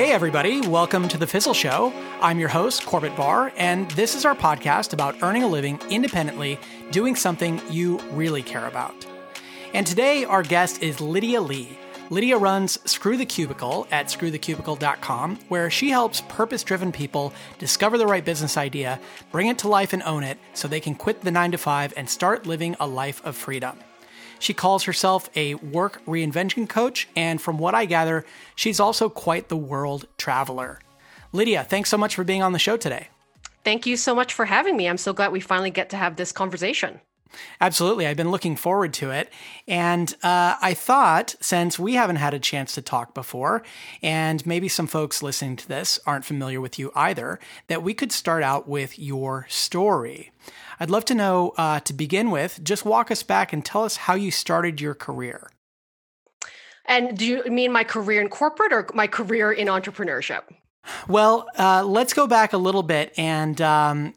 Hey, everybody, welcome to The Fizzle Show. I'm your host, Corbett Barr, and this is our podcast about earning a living independently, doing something you really care about. And today, our guest is Lydia Lee. Lydia runs Screw the Cubicle at screwthecubicle.com, where she helps purpose driven people discover the right business idea, bring it to life, and own it so they can quit the nine to five and start living a life of freedom. She calls herself a work reinvention coach, and from what I gather, she's also quite the world traveler. Lydia, thanks so much for being on the show today. Thank you so much for having me. I'm so glad we finally get to have this conversation. Absolutely. I've been looking forward to it. And uh, I thought, since we haven't had a chance to talk before, and maybe some folks listening to this aren't familiar with you either, that we could start out with your story. I'd love to know, uh, to begin with, just walk us back and tell us how you started your career. And do you mean my career in corporate or my career in entrepreneurship? Well, uh, let's go back a little bit and um,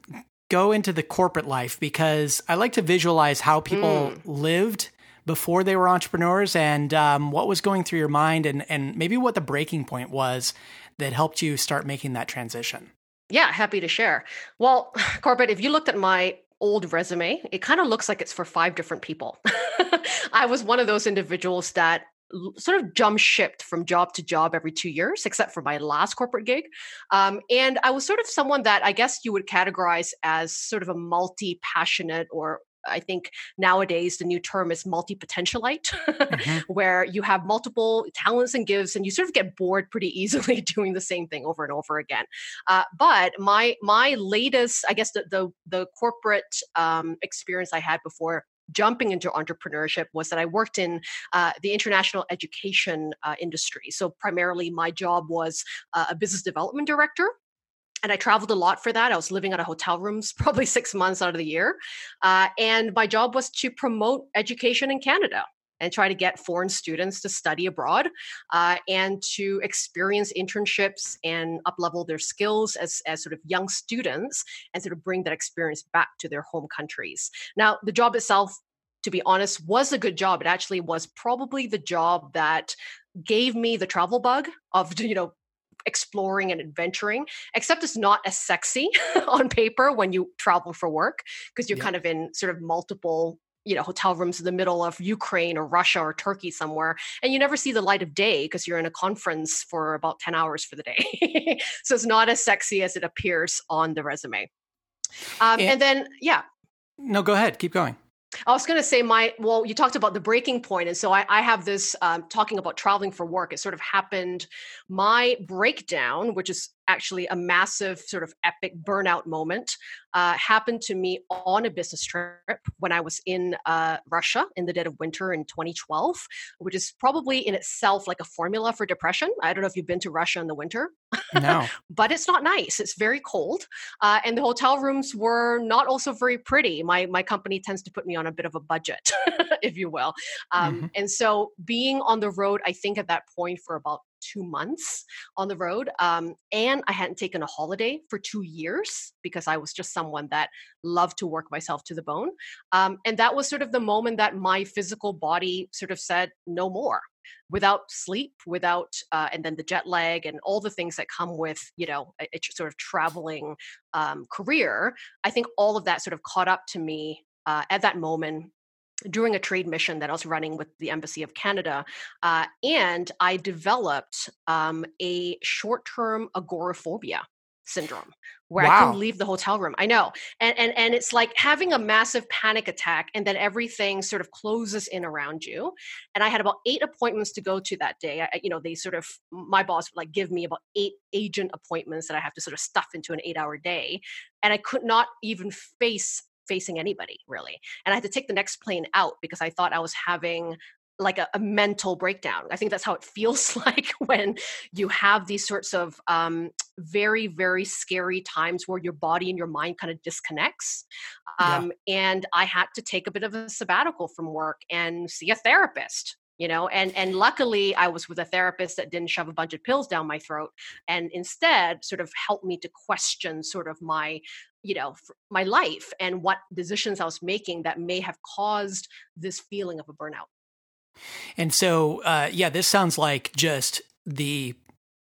go into the corporate life because I like to visualize how people mm. lived before they were entrepreneurs and um, what was going through your mind and, and maybe what the breaking point was that helped you start making that transition. Yeah, happy to share. Well, Corbett, if you looked at my old resume, it kind of looks like it's for five different people. I was one of those individuals that sort of jump shipped from job to job every two years, except for my last corporate gig. Um, and I was sort of someone that I guess you would categorize as sort of a multi passionate or I think nowadays the new term is multi potentialite, mm-hmm. where you have multiple talents and gifts, and you sort of get bored pretty easily doing the same thing over and over again. Uh, but my my latest, I guess, the the, the corporate um, experience I had before jumping into entrepreneurship was that I worked in uh, the international education uh, industry. So, primarily, my job was uh, a business development director. And I traveled a lot for that. I was living out of hotel rooms probably six months out of the year. Uh, and my job was to promote education in Canada and try to get foreign students to study abroad uh, and to experience internships and uplevel their skills as, as sort of young students and sort of bring that experience back to their home countries. Now, the job itself, to be honest, was a good job. It actually was probably the job that gave me the travel bug of, you know, exploring and adventuring except it's not as sexy on paper when you travel for work because you're yeah. kind of in sort of multiple you know hotel rooms in the middle of Ukraine or Russia or Turkey somewhere and you never see the light of day because you're in a conference for about 10 hours for the day. So it's not as sexy as it appears on the resume. Um, and, and then yeah. No go ahead keep going I was going to say my well, you talked about the breaking point, and so I, I have this um, talking about traveling for work. It sort of happened. My breakdown, which is actually a massive sort of epic burnout moment uh, happened to me on a business trip when I was in uh, Russia in the dead of winter in 2012, which is probably in itself like a formula for depression. I don't know if you've been to Russia in the winter. No. but it's not nice. It's very cold. Uh, and the hotel rooms were not also very pretty. My, my company tends to put me on a bit of a budget, if you will. Um, mm-hmm. And so being on the road, I think at that point for about two months on the road. Um, and I hadn't taken a holiday for two years because I was just someone that loved to work myself to the bone. Um, and that was sort of the moment that my physical body sort of said, no more without sleep without uh, and then the jet lag and all the things that come with you know a, a sort of traveling um, career i think all of that sort of caught up to me uh, at that moment during a trade mission that I was running with the Embassy of Canada. Uh, and I developed um, a short term agoraphobia syndrome where wow. I couldn't leave the hotel room. I know. And, and and it's like having a massive panic attack and then everything sort of closes in around you. And I had about eight appointments to go to that day. I, you know, they sort of my boss would like give me about eight agent appointments that I have to sort of stuff into an 8-hour day. And I could not even face facing anybody really. And I had to take the next plane out because I thought I was having like a, a, mental breakdown. I think that's how it feels like when you have these sorts of um, very, very scary times where your body and your mind kind of disconnects. Um, yeah. And I had to take a bit of a sabbatical from work and see a therapist you know and and luckily i was with a therapist that didn't shove a bunch of pills down my throat and instead sort of helped me to question sort of my you know my life and what decisions i was making that may have caused this feeling of a burnout and so uh, yeah this sounds like just the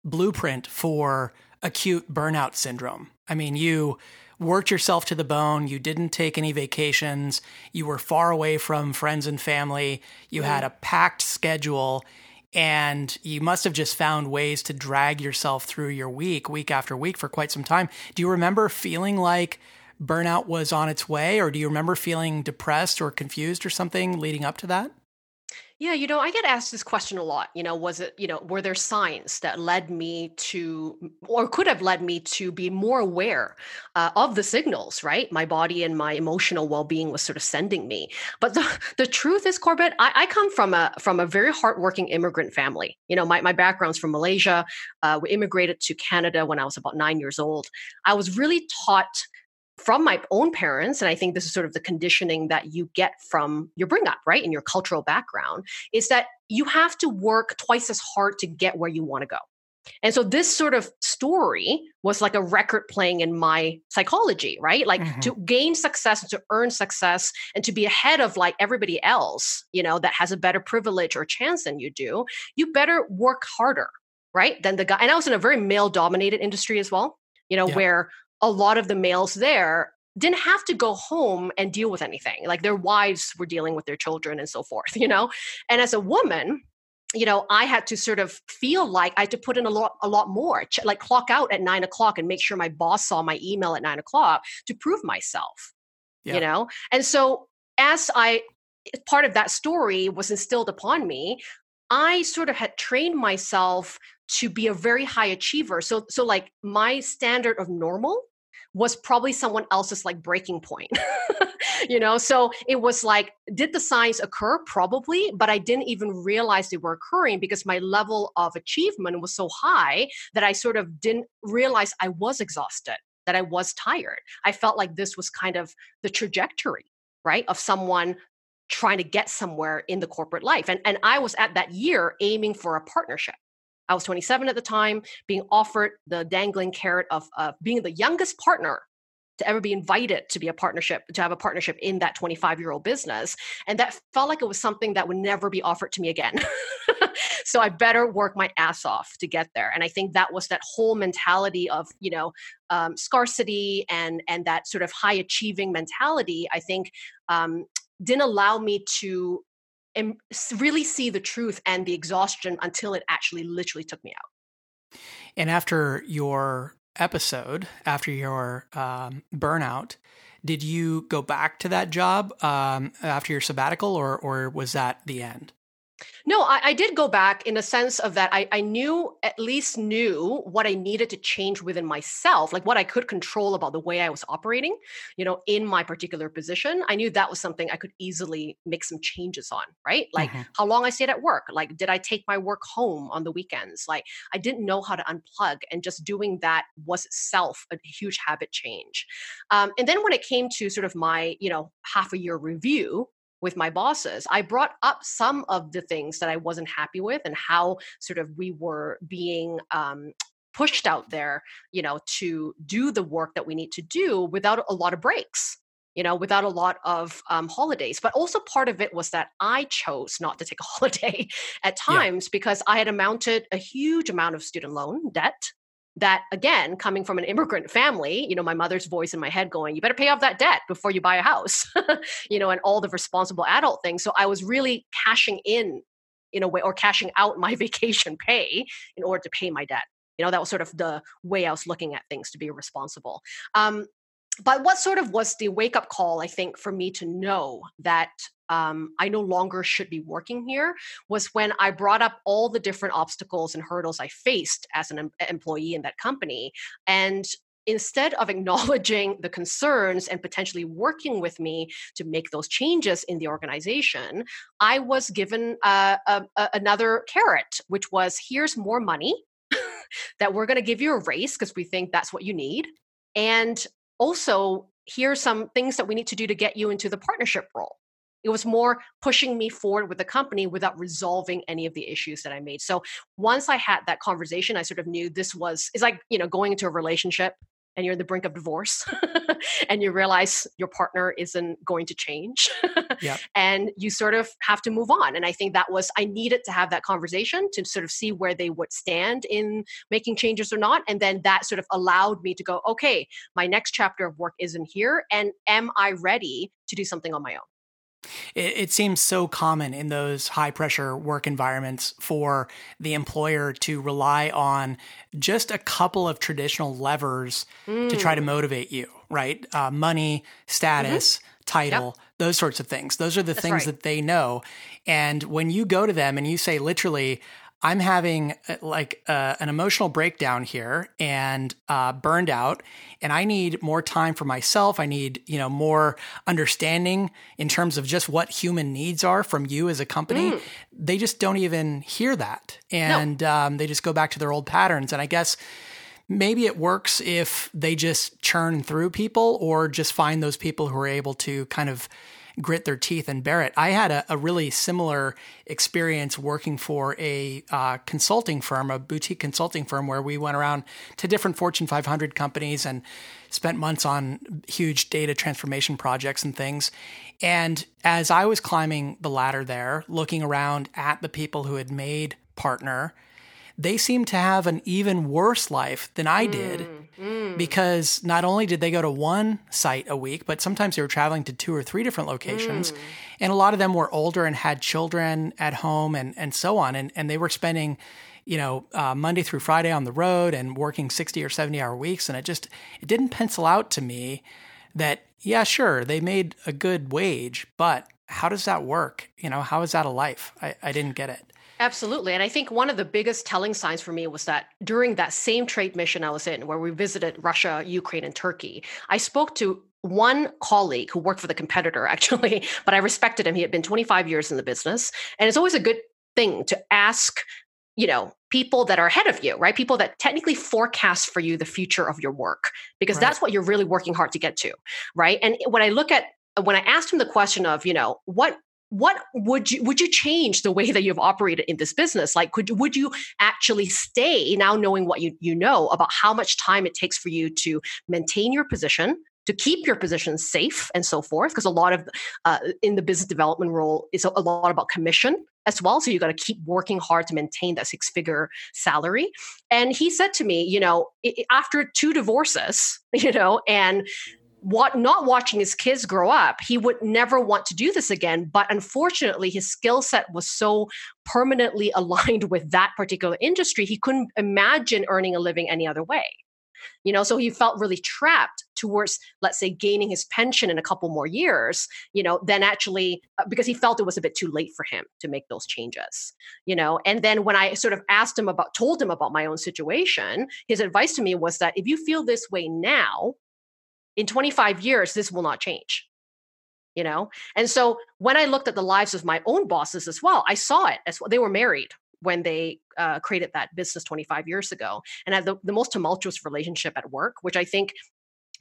blueprint for acute burnout syndrome. I mean, you worked yourself to the bone. You didn't take any vacations. You were far away from friends and family. You had a packed schedule and you must have just found ways to drag yourself through your week, week after week for quite some time. Do you remember feeling like burnout was on its way, or do you remember feeling depressed or confused or something leading up to that? Yeah, you know, I get asked this question a lot. You know, was it, you know, were there signs that led me to, or could have led me to be more aware uh, of the signals, right? My body and my emotional well-being was sort of sending me. But the, the truth is, Corbett, I, I come from a from a very hardworking immigrant family. You know, my, my background's from Malaysia. Uh, we immigrated to Canada when I was about nine years old. I was really taught from my own parents, and I think this is sort of the conditioning that you get from your bring up, right, in your cultural background, is that you have to work twice as hard to get where you want to go. And so this sort of story was like a record playing in my psychology, right? Like mm-hmm. to gain success and to earn success and to be ahead of like everybody else, you know, that has a better privilege or chance than you do, you better work harder, right? Than the guy. And I was in a very male dominated industry as well, you know, yeah. where a lot of the males there didn't have to go home and deal with anything. Like their wives were dealing with their children and so forth, you know? And as a woman, you know, I had to sort of feel like I had to put in a lot, a lot more, like clock out at nine o'clock and make sure my boss saw my email at nine o'clock to prove myself, yeah. you know? And so as I, part of that story was instilled upon me, I sort of had trained myself to be a very high achiever. So, so like my standard of normal was probably someone else's like breaking point. you know, so it was like, did the signs occur? Probably, but I didn't even realize they were occurring because my level of achievement was so high that I sort of didn't realize I was exhausted, that I was tired. I felt like this was kind of the trajectory, right, of someone trying to get somewhere in the corporate life. And, and I was at that year aiming for a partnership. I was 27 at the time, being offered the dangling carrot of, of being the youngest partner to ever be invited to be a partnership, to have a partnership in that 25 year old business. And that felt like it was something that would never be offered to me again. so I better work my ass off to get there. And I think that was that whole mentality of, you know, um, scarcity and, and that sort of high achieving mentality, I think um, didn't allow me to and really see the truth and the exhaustion until it actually literally took me out. And after your episode, after your um, burnout, did you go back to that job um, after your sabbatical, or or was that the end? No, I, I, did go back in a sense of that I, I knew, at least knew what I needed to change within myself, like what I could control about the way I was operating, you know, in my particular position. I knew that was something I could easily make some changes on, right? Like mm-hmm. how long I stayed at work. Like, did I take my work home on the weekends? Like, I didn't know how to unplug, and just doing that was itself a huge habit change. Um, and then when it came to sort of my, you know, half a year review, with my bosses, I brought up some of the things that I wasn't happy with and how sort of we were being um, pushed out there, you know, to do the work that we need to do without a lot of breaks you know, without a lot of um, holidays. But also part of it was that I chose not to take a holiday at times yeah. because I had amounted a huge amount of student loan debt that again coming from an immigrant family you know my mother's voice in my head going you better pay off that debt before you buy a house you know and all the responsible adult things. So i was really cashing in in a way or cashing out my vacation pay in order to pay my debt. You know that was sort of the way i was looking at things to be responsible. Um, but what sort of was the wake up call i think for me to know that um, I no longer should be working here was when I brought up all the different obstacles and hurdles I faced as an em- employee in that company. And instead of acknowledging the concerns and potentially working with me to make those changes in the organization, I was given uh, a, a, another carrot, which was here's more money that we're going to give you a raise because we think that's what you need. And also, here's some things that we need to do to get you into the partnership role. It was more pushing me forward with the company without resolving any of the issues that i made. So once i had that conversation i sort of knew this was it's like you know going into a relationship and you're in the brink of divorce and you realize your partner isn't going to change yep. and you sort of have to move on and i think that was i needed to have that conversation to sort of see where they would stand in making changes or not and then that sort of allowed me to go okay my next chapter of work isn't here and am i ready to do something on my own it, it, seems so common in those high pressure work environments for the employer to rely on just a couple of traditional levers mm. to try to mm. motivate you, right? Uh, money, status, mm-hmm. title, yep. those sorts of things. Those are the That's things right. that they know. And when you go to them and you say, literally, I'm having uh, like uh, an emotional breakdown here and uh, burned out, and I need more time for myself. I need you know more understanding in terms of just what human needs are from you as a company. Mm. They just don't even hear that, and no. um, they just go back to their old patterns. And I guess maybe it works if they just churn through people or just find those people who are able to kind of grit their teeth and bear it. I had a, a really similar experience working for a uh, consulting firm, a boutique consulting firm, where we went around to different Fortune 500 companies and spent months on huge data transformation projects and things. And as I was climbing the ladder there, looking around at the people who had made partner, they seemed to have an even worse life than I did mm, mm. because not only did they go to one site a week, but sometimes they were traveling to two or three different locations. Mm. And a lot of them were older and had children at home and, and so on. And, and they were spending, you know, uh, Monday through Friday on the road and working 60 or 70 hour weeks. And it just, it didn't pencil out to me that, yeah, sure, they made a good wage, but how does that work? You know, how is that a life? I, I didn't get it. Absolutely. And I think one of the biggest telling signs for me was that during that same trade mission I was in, where we visited Russia, Ukraine, and Turkey, I spoke to one colleague who worked for the competitor, actually, but I respected him. He had been 25 years in the business. And it's always a good thing to ask you know people that are ahead of you right people that technically forecast for you the future of your work because right. that's what you're really working hard to get to right and when i look at when i asked him the question of you know what what would you would you change the way that you've operated in this business? Like could would you actually stay now knowing what you you know about how much time it takes for you to maintain your position to keep your position safe and so forth? Because a lot of uh, in the business development role is a, lot about commission as well so you got to keep working hard to maintain that six figure salary. And he said to me you know after two divorces you know and what not watching his kids grow up. He would never want to do this again but unfortunately his skill set was so permanently aligned with that particular industry he couldn't imagine earning a living any other way. You know so he felt really trapped towards let's say gaining his pension in a couple more years you know then actually uh, because he felt it was a bit too late for him to make those changes you know? And then when i sort of asked him about told him about my own situation his advice to me was that if you feel this way now in 25 years this will not change you know and so when i looked at the lives of my own bosses as well i saw it as well they were married when they uh, created that business 25 years ago and had the, the most tumultuous relationship at work which i think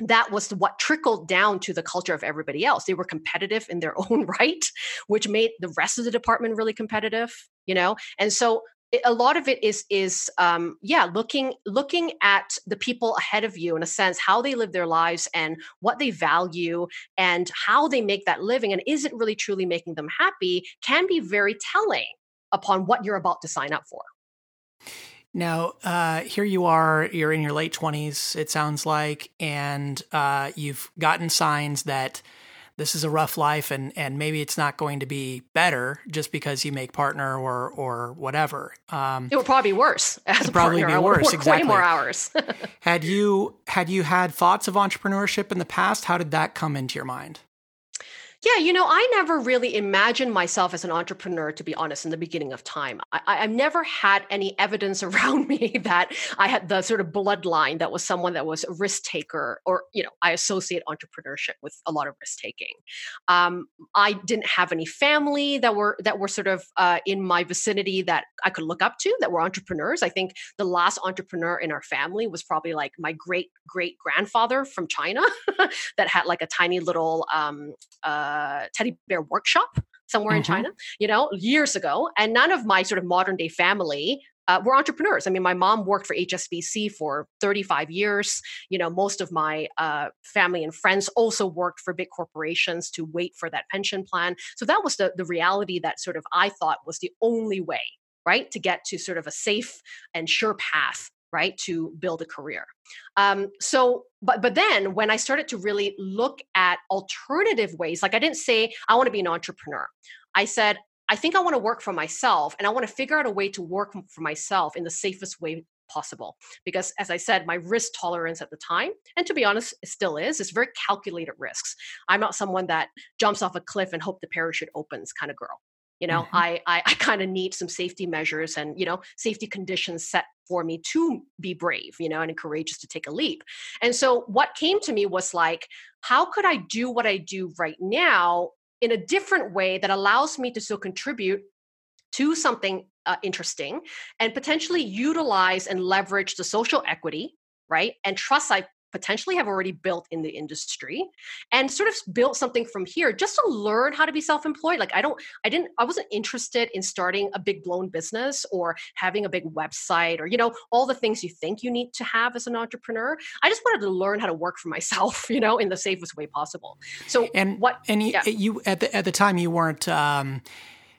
that was what trickled down to the culture of everybody else. They were competitive in their own right, which made the rest of the department really competitive, you know? And so a lot of it is is um, yeah looking looking at the people ahead of you in a sense how they live their lives and what they value and how they make that living and is it really truly making them happy can be very telling upon what you're about to sign up for. Now, uh, here you are, you're in your late 20s, it sounds like, and uh, you've gotten signs that this is a rough life and and maybe it's not going to be better just because you make partner or or whatever. Um, it would probably be worse. As probably partner. be worse. exactly. Way more hours. had you had you had thoughts of entrepreneurship in the past? How did that come into your mind? Yeah, you know, I never really imagined myself as an entrepreneur, to be honest, in the beginning of time. I, have never had any evidence around me that I had the sort of bloodline that was someone that was a risk taker, or, you know, I associate entrepreneurship with a lot of risk taking. Um, I didn't have any family that were that were sort of uh, in my vicinity that I could look up to that were entrepreneurs. I think the last entrepreneur in our family was probably like my great great grandfather from China that had like a tiny little um, uh, uh, teddy bear workshop somewhere mm-hmm. in China, you know, years ago. And none of my sort of modern day family uh, were entrepreneurs. I mean, my mom worked for HSBC for 35 years. You know, most of my uh, family and friends also worked for big corporations to wait for that pension plan. So that was the, the reality that sort of I thought was the only way, right, to get to sort of a safe and sure path right to build a career um, so but but then when i started to really look at alternative ways like i didn't say i want to be an entrepreneur i said I think I want to work for myself and I want to figure out a way to work for myself in the safest way possible. Because as I said, my risk tolerance at the time, and to be honest, it still is, is very calculated risks. I'm not someone that jumps off a cliff and hope the parachute opens kind of girl. You know, mm-hmm. I I, I kind of need some safety measures and you know safety conditions set for me to be brave, you know, and courageous to take a leap. And so what came to me was like, how could I do what I do right now in a different way that allows me to still contribute to something uh, interesting and potentially utilize and leverage the social equity right and trust i potentially have already built in the industry and sort of built something from here just to learn how to be self-employed like i don't i didn't i wasn't interested in starting a big blown business or having a big website or you know all the things you think you need to have as an entrepreneur i just wanted to learn how to work for myself you know in the safest way possible so and what and you, yeah. you at the at the time you weren't um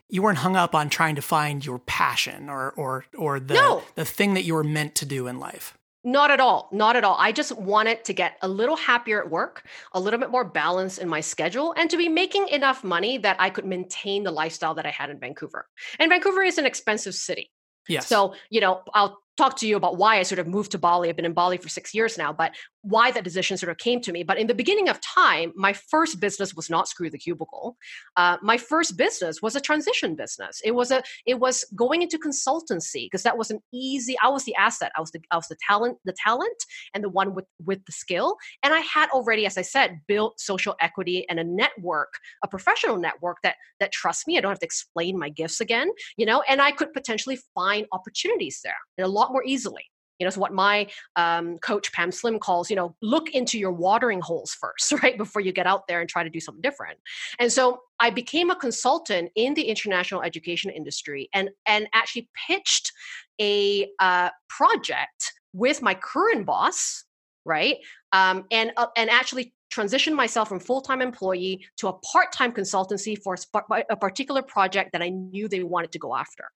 you weren't hung up on trying to find your passion or or or the no. the thing that you were meant to do in life not at all. Not at all. I just wanted to get a little happier at work, a little bit more balance in my schedule, and to be making enough money that I could maintain the lifestyle that I had in Vancouver. And Vancouver is an expensive city. Yes. So, you know, I'll talk to you about why I sort of moved to Bali. I've been in Bali for six years now, but why that decision sort of came to me. But in the beginning of time, my first business was not Screw the Cubicle. Uh, my first business was a transition business. It was a it was going into consultancy because that was an easy. I was the asset. I was the I was the talent, the talent, and the one with with the skill. And I had already, as I said, built social equity and a network, a professional network that that trusts me. I don't have to explain my gifts again, you know. And I could potentially find opportunities there. And a lot lot more easily you know, so what my um, coach Pam Slim calls, you know, look into your watering holes first, right, before you get out there and try to do something different. And so I became a consultant in the international education industry, and and actually pitched a uh, project with my current boss, right, um, and uh, and actually transitioned myself from full-time employee to a part-time consultancy for a particular project that I knew they wanted to go after.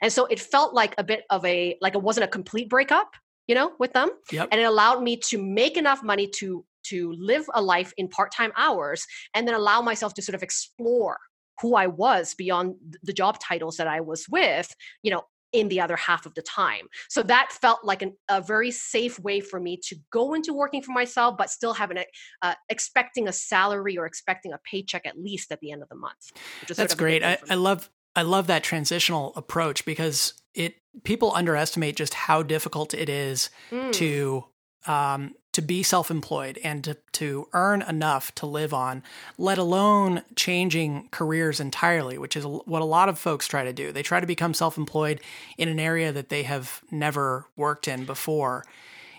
And so it felt like a bit of a like it wasn't a complete breakup, you know, with them. Yep. And it allowed me to make enough money to to live a life in part-time hours and then allow myself to sort of explore who I was beyond the job titles that I was with, you know, in the other half of the time. So that felt like an, a very safe way for me to go into working for myself, but still having a, uh, expecting a salary or expecting a paycheck at least at the end of the month. That's great. I, I, love I love that transitional approach because it people underestimate just how difficult it is mm. to um, to be self-employed and to, to earn enough to live on, let alone changing careers entirely, which is what a lot of folks try to do. They try to become self-employed in an area that they have never worked in before.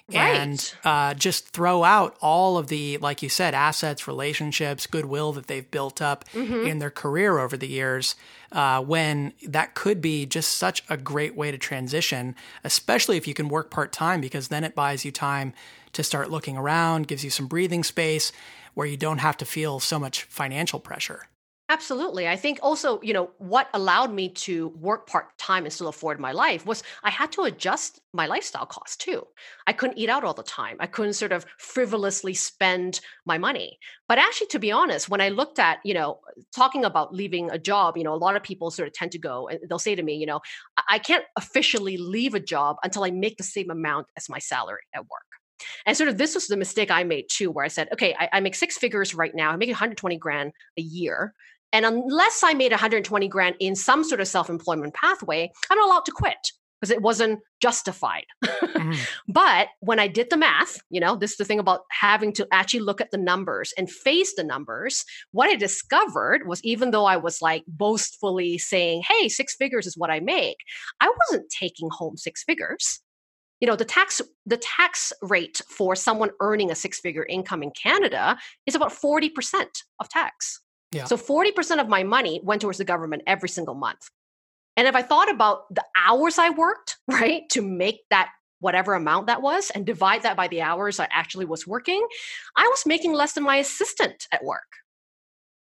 Right. And uh, just throw out all of the, like you said, assets, relationships, goodwill that they've built up mm-hmm. in their career over the years uh, when that could be just such a great way to transition, especially if you can work part time, because then it buys you time to start looking around, gives you some breathing space where you don't have to feel so much financial pressure. Absolutely. I think also, you know, what allowed me to work part time and still afford my life was I had to adjust my lifestyle costs too. I couldn't eat out all the time. I couldn't sort of frivolously spend my money. But actually, to be honest, when I looked at, you know, talking about leaving a job, you know, a lot of people sort of tend to go and they'll say to me, you know, I can't officially leave a job until I make the same amount as my salary at work. And sort of this was the mistake I made too, where I said, okay, I, I make six figures right now. I make 120 grand a year. And unless I made 120 grand in some sort of self employment pathway, I'm not allowed to quit because it wasn't justified. mm-hmm. But when I did the math, you know, this is the thing about having to actually look at the numbers and face the numbers. What I discovered was even though I was like boastfully saying, hey, six figures is what I make, I wasn't taking home six figures. You know, the tax the tax rate for someone earning a six figure income in Canada is about 40% of tax. Yeah. So 40% of my money went towards the government every single month. And if I thought about the hours I worked, right, to make that whatever amount that was and divide that by the hours I actually was working, I was making less than my assistant at work.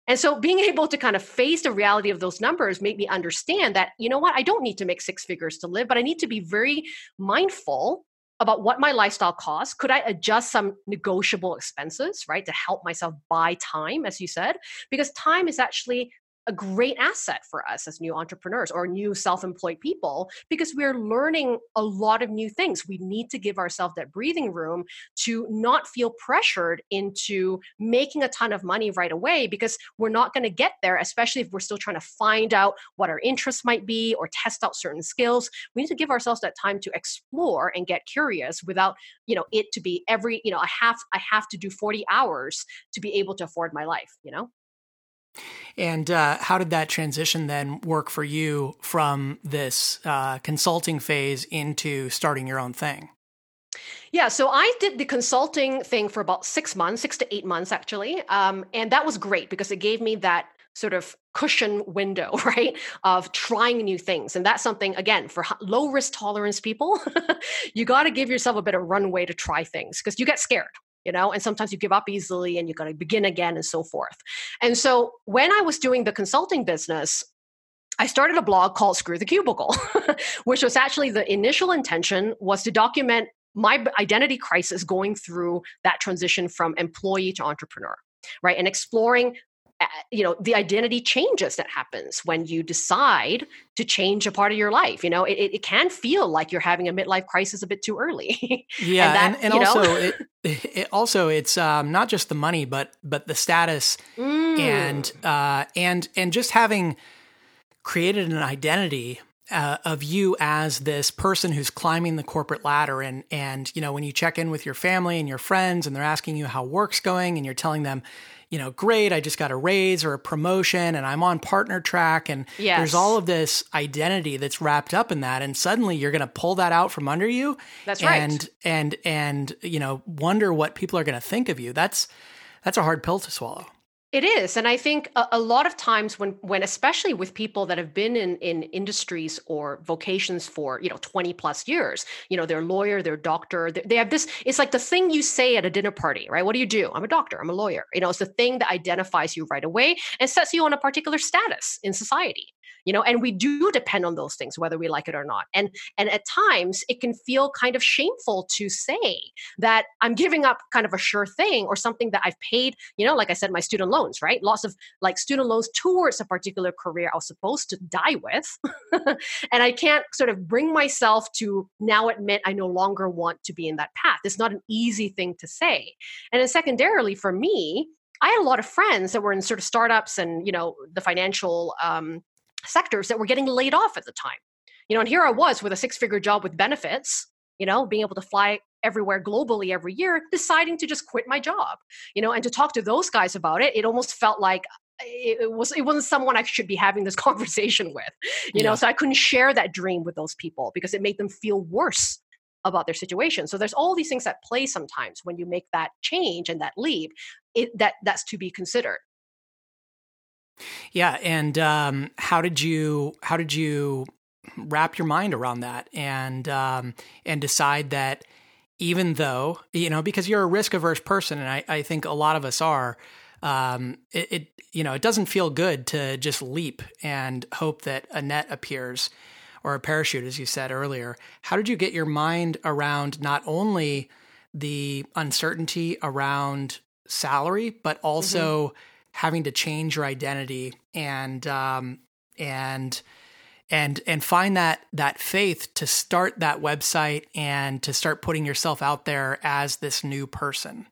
And so being able to kind of face the reality of those numbers made me understand that, you know what, I don't need to make six figures to live, but I need to be very mindful about what my lifestyle costs. Could I adjust some negotiable expenses, right, to help myself buy time, as you said? Because time is actually a great asset for us as new entrepreneurs or new self-employed people because we're learning a lot of new things. We need to give ourselves that breathing room to not feel pressured into making a ton of money right away because we're not going to get there especially if we're still trying to find out what our interests might be or test out certain skills. We need to give ourselves that time to explore and get curious without you know it to be every you know i have i have to do 40 hours to be able to afford my life you know and uh, how did that transition then work for you from this uh, consulting phase into starting your own thing? Yeah, so I did the consulting thing for about six months, six to eight months actually. Um, and that was great because it gave me that sort of cushion window, right, of trying new things. And that's something, again, for low risk tolerance people, you got to give yourself a bit of runway to try things because you get scared, you know and sometimes you give up easily and you got to begin again and so forth and so when i was doing the consulting business I started a blog called Screw the Cubicle, which was actually the initial intention was to document my identity crisis going through that transition from employee to entrepreneur, right? And exploring you know the identity changes that happens when you decide to change a part of your life you know? It, it can feel like you're having a midlife crisis a bit too early. Yeah and, that, and, and also it, it, also it's um, not just the money but but the status mm. and uh, and and just having created an identity uh, of you as this person who's climbing the corporate ladder and and you know when you check in with your family and your friends and they're asking you how work's going and you're telling them you know, great, I just got a raise or a promotion and I'm on partner track. And yes. there's all of this identity that's wrapped up in that. And suddenly you're going to pull that out from under you. That's right. And, and, and, you know, wonder what people are going to think of you. That's, that's a hard pill to swallow. It is, and I think a, a, lot of times when, when especially with people that have been in in industries or vocations for you know twenty plus years, you know, they're lawyer, they're doctor, they, they have this. It's like the thing you say at a dinner party, right? What do you do? I'm a doctor. I'm a lawyer. You know, it's the thing that identifies you right away and sets you on a particular status in society you know and we do depend on those things whether we like it or not. And and at times it can feel kind of shameful to say that i'm giving up kind of a sure thing or something that i've paid you know like i said my student loans right? Lots of like student loans towards a particular career i was supposed to die with. And i can't sort of bring myself to now admit i no longer want to be in that path. It's not an easy thing to say. And then secondarily for me I had a lot of friends that were in sort of startups and you know the financial um, sectors that were getting laid off at the time. You know, and here I was with a six figure job with benefits, you know, being able to fly everywhere globally every year, deciding to just quit my job, you know, and to talk to those guys about it, it almost felt like uh, it was it wasn't someone I should be having this conversation with, you yeah. know. So I couldn't share that dream with those people because it made them feel worse about their situation. So there's all these things that play sometimes when you make that change and that leap. It that that's to be considered. Yeah, and um, how did you how did you wrap your mind around that and um, and decide that even though you know because you're a risk averse person and I, I think a lot of us are um, it, it, you know it doesn't feel good to just leap and hope that a net appears or a parachute as you said earlier. How did you get your mind around not only the uncertainty around salary but also mm-hmm having to change your identity and um, and and and find that that faith to start that website and to start putting yourself out there as this new person.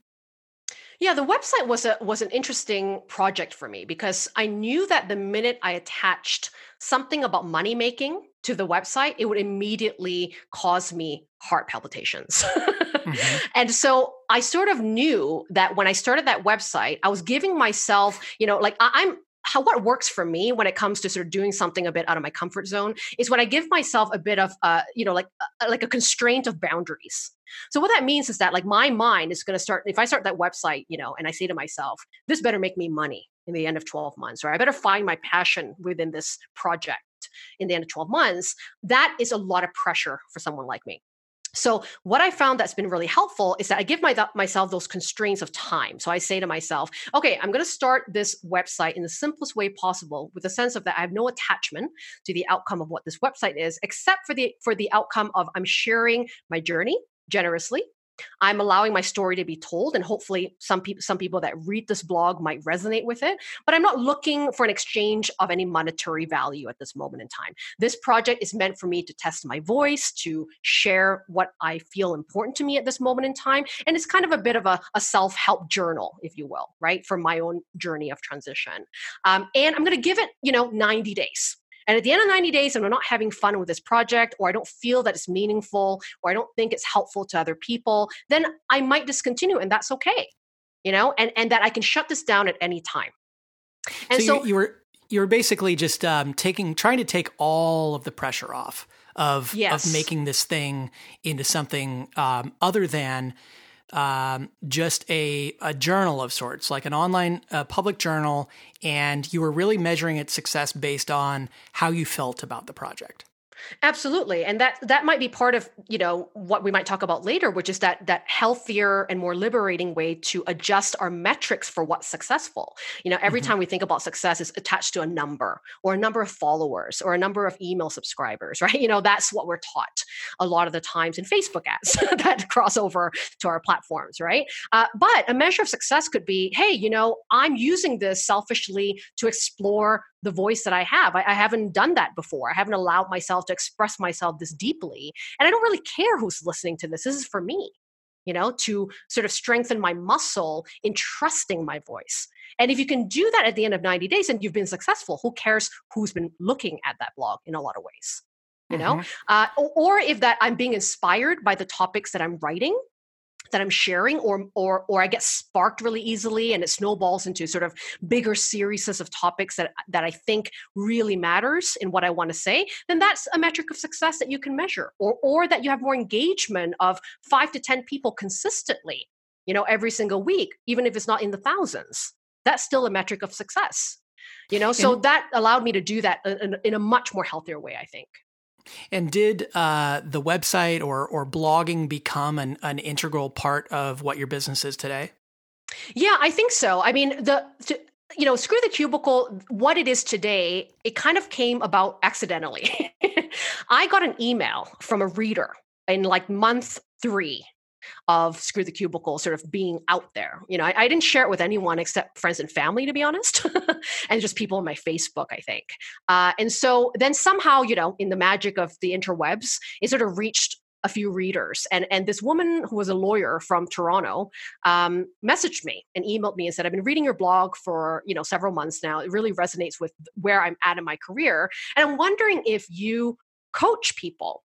Yeah, the website was a was an interesting project for me because I knew that the minute I attached something about money making to the website, it would immediately cause me heart palpitations. mm-hmm. And so I sort of knew that when I started that website, I was giving myself, you know, like I, I'm how what works for me when it comes to sort of doing something a bit out of my comfort zone is when I give myself a bit of uh, you know like uh, like a constraint of boundaries. So what that means is that like my mind is going to start if I start that website, you know, and I say to myself, this better make me money in the end of 12 months, or I better find my passion within this project in the end of 12 months, that is a lot of pressure for someone like me. So, what I found that's been really helpful is that I give my, myself those constraints of time. So, I say to myself, okay, I'm going to start this website in the simplest way possible with a sense of that I have no attachment to the outcome of what this website is, except for the for the outcome of I'm sharing my journey generously I'm allowing my story to be told, and hopefully, some people some people that read this blog might resonate with it. But I'm not looking for an exchange of any monetary value at this moment in time. This project is meant for me to test my voice, to share what I feel important to me at this moment in time, and it's kind of a bit of a, a self help journal, if you will, right, for my own journey of transition. Um, and I'm going to give it, you know, 90 days and at the end of 90 days, and I'm not having fun with this project, or I don't feel that it's meaningful, or I don't think it's helpful to other people, then I might discontinue, and that's okay. You know, and and that I can shut this down at any time. And so, so you, you, were you were basically just um, taking trying to take all of the pressure off of yes. of making this thing into something um, other than um, just a, a journal of sorts, like an online uh, public journal, and you were really measuring its success based on how you felt about the project. Absolutely. And that that might be part of, you know, what we might talk about later, which is that that healthier and more liberating way to adjust our metrics for what's successful. You know, every mm-hmm. time we think about success is attached to a number or a number of followers or a number of email subscribers, right? You know, that's what we're taught a lot of the times in Facebook ads that cross over to our platforms, right? Uh, but a measure of success could be, hey, you know, I'm using this selfishly to explore the voice that I have. I, I, haven't done that before. I haven't allowed myself to express myself this deeply. And I don't really care who's listening to this. This is for me, you know, to sort of strengthen my muscle in trusting my voice. And if you can do that at the end of 90 days and you've been successful, who cares who's been looking at that blog in a lot of ways? You know, mm-hmm. uh, or if that I'm being inspired by the topics that I'm writing, that I'm sharing or or or I get sparked really easily and it snowballs into sort of bigger series of topics that that I think really matters in what I want to say, then that's a metric of success that you can measure. Or or that you have more engagement of 5 to 10 people consistently, you know, every single week, even if it's not in the thousands. That's still a metric of success. You know, so and, that allowed me to do that in, in a much more healthier way, I think. And did uh, the website or or blogging become an, an integral part of what your business is today? Yeah, I think so. I mean, the to, you know, screw the cubicle. What it is today, it kind of came about accidentally. I got an email from a reader in like month three of Screw the Cubicle sort of being out there. You know, I, I didn't share it with anyone except friends and family, to be honest, and just people on my Facebook, I think. Uh, and so then somehow, you know, in the magic of the interwebs, it sort of reached a few readers and and this woman who was a lawyer from toronto um, messaged me and emailed me and said i've been reading your blog for you know several months now it really resonates with where i'm at in my career and i'm wondering if you coach people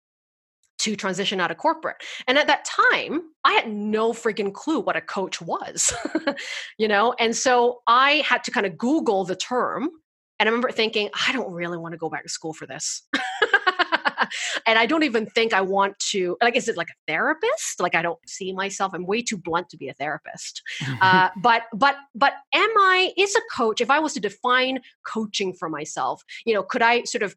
to transition out of corporate. And at that time, I had no freaking clue what a coach was, you know? And so I had to kind of Google the term. And I remember thinking, I don't really want to go back to school for this. and I don't even think I want to, like, is it like a therapist? Like, I don't see myself. I'm way too blunt to be a therapist. uh, but, but, but am I, is a coach, if I was to define coaching for myself, you know, could I sort of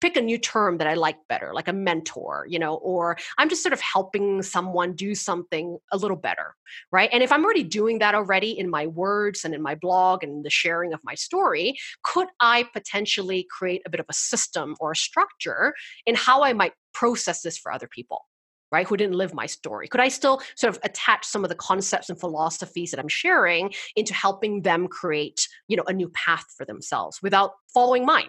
pick a new term that I like better, like a mentor, you know, or I'm just sort of helping someone do something a little better, right? And if I'm already doing that already in my words and in my blog and the sharing of my story, could I potentially create a bit of a system or a structure in how I might process this for other people? right who didn't live my story could i still sort of attach some of the concepts and philosophies that i'm sharing into helping them create you know a new path for themselves without following mine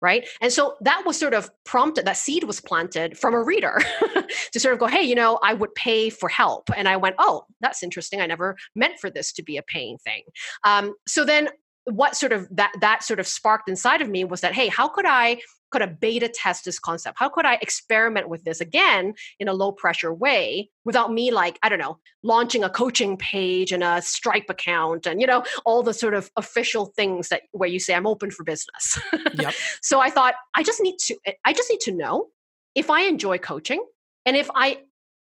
right? And so that was sort of prompted that seed was planted from a reader to sort of go hey you know i would pay for help. And i went oh that's interesting. I never meant for this to be a paying thing. Um, so then what sort of that that sort of sparked inside of me was that hey how could i could a beta test this concept? How could I experiment with this again in a low pressure way without me like, I don't know, launching a coaching page and a Stripe account and, you know, all the sort of official things that where you say I'm open for business. Yep. so I thought I just need to, I just need to know if I enjoy coaching and if I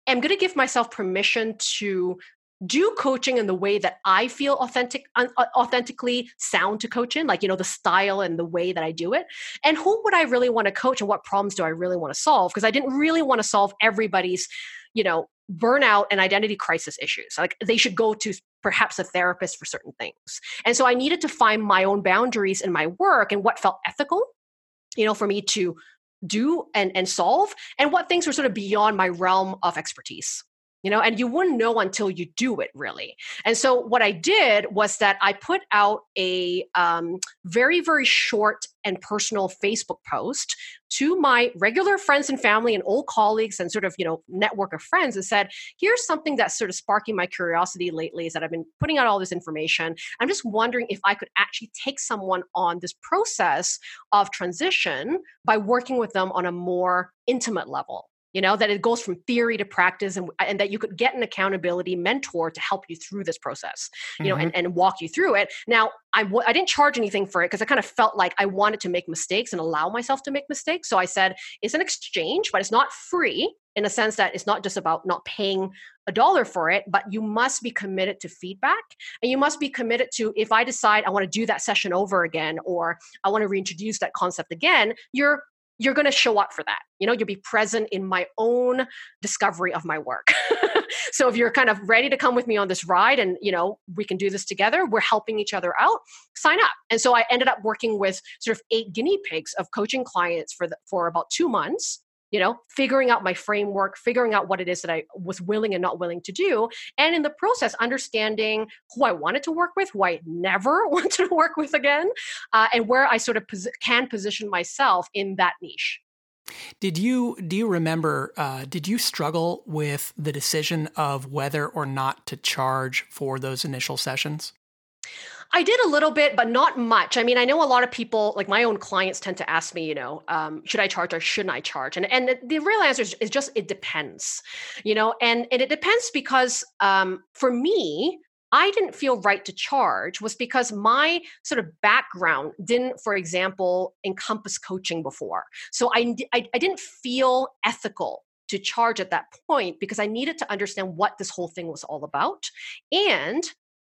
am going to give myself permission to do coaching in the way that I feel authentic, authentically sound to coaching, like you know the style and the way that I do it, and who would I really want to coach, and what problems do I really want to solve? Because I didn't really want to solve everybody's, you know, burnout and identity crisis issues. Like they should go to perhaps a therapist for certain things, and so I needed to find my own boundaries in my work and what felt ethical, you know, for me to do and and solve, and what things were sort of beyond my realm of expertise you know and you wouldn't know until you do it really. And so what i did was that i put out a um, very very short and personal facebook post to my regular friends and family and old colleagues and sort of you know network of friends and said here's something that's sort of sparking my curiosity lately is that i've been putting out all this information. I'm just wondering if i could actually take someone on this process of transition by working with them on a more intimate level you know that it goes from theory to practice and, and that you could get an accountability mentor to help you through this process you know mm-hmm. and, and walk you through it now I w- I didn't charge anything for it because i kind of felt like i wanted to make mistakes and allow myself to make mistakes so i said it's an exchange but it's not free in a sense that it's not just about not paying a dollar for it, but you must be committed to feedback and you must be committed to if I decide I want to do that session over again or I want to reintroduce that concept again, you're you're going to show up for that. You know, you'll be present in my own discovery of my work. so if you're kind of ready to come with me on this ride and, you know, we can do this together, we're helping each other out, sign up. And so I ended up working with sort of eight guinea pigs of coaching clients for the, for about 2 months you know figuring out my framework figuring out what it is that i was willing and not willing to do and in the process understanding who i wanted to work with who i never wanted to work with again uh, and where i sort of pos- can position myself in that niche. Did you do you remember uh, did you struggle with the decision of whether or not to charge for those initial sessions I did a little bit, but not much. I mean, I know a lot of people, like my own clients, tend to ask me, you know, um, should I charge or shouldn't I charge? And and the real answer is, is just it depends, you know, and and it depends because um, for me, I didn't feel right to charge was because my sort of background didn't, for example, encompass coaching before. So I, I, I didn't feel ethical to charge at that point because I needed to understand what this whole thing was all about. And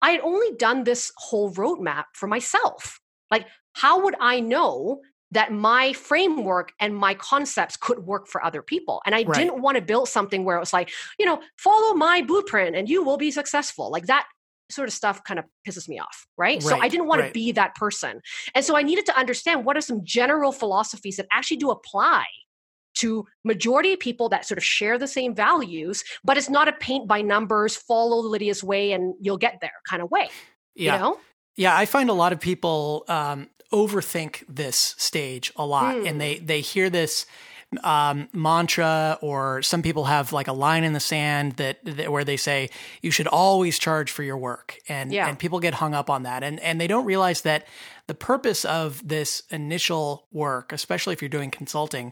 I had only done this whole roadmap for myself. Like, how would I know that my framework and my concepts could work for other people? And I right. didn't want to build something where it was like, you know, follow my blueprint and you will be successful. Like that sort of stuff kind of pisses me off, right? right. So I didn't want right. to be that person. And so I needed to understand what are some general philosophies that actually do apply to majority of people that sort of share the same values but it's not a paint by numbers follow lydia's way and you'll get there kind of way yeah you know? yeah i find a lot of people um, overthink this stage a lot mm. and hmm. they they hear this um, mantra or some people have like a line in the sand that, that, where they say you should always charge for your work and yeah. and people get hung up on that and and they don't realize that the purpose of this initial work especially if you're doing consulting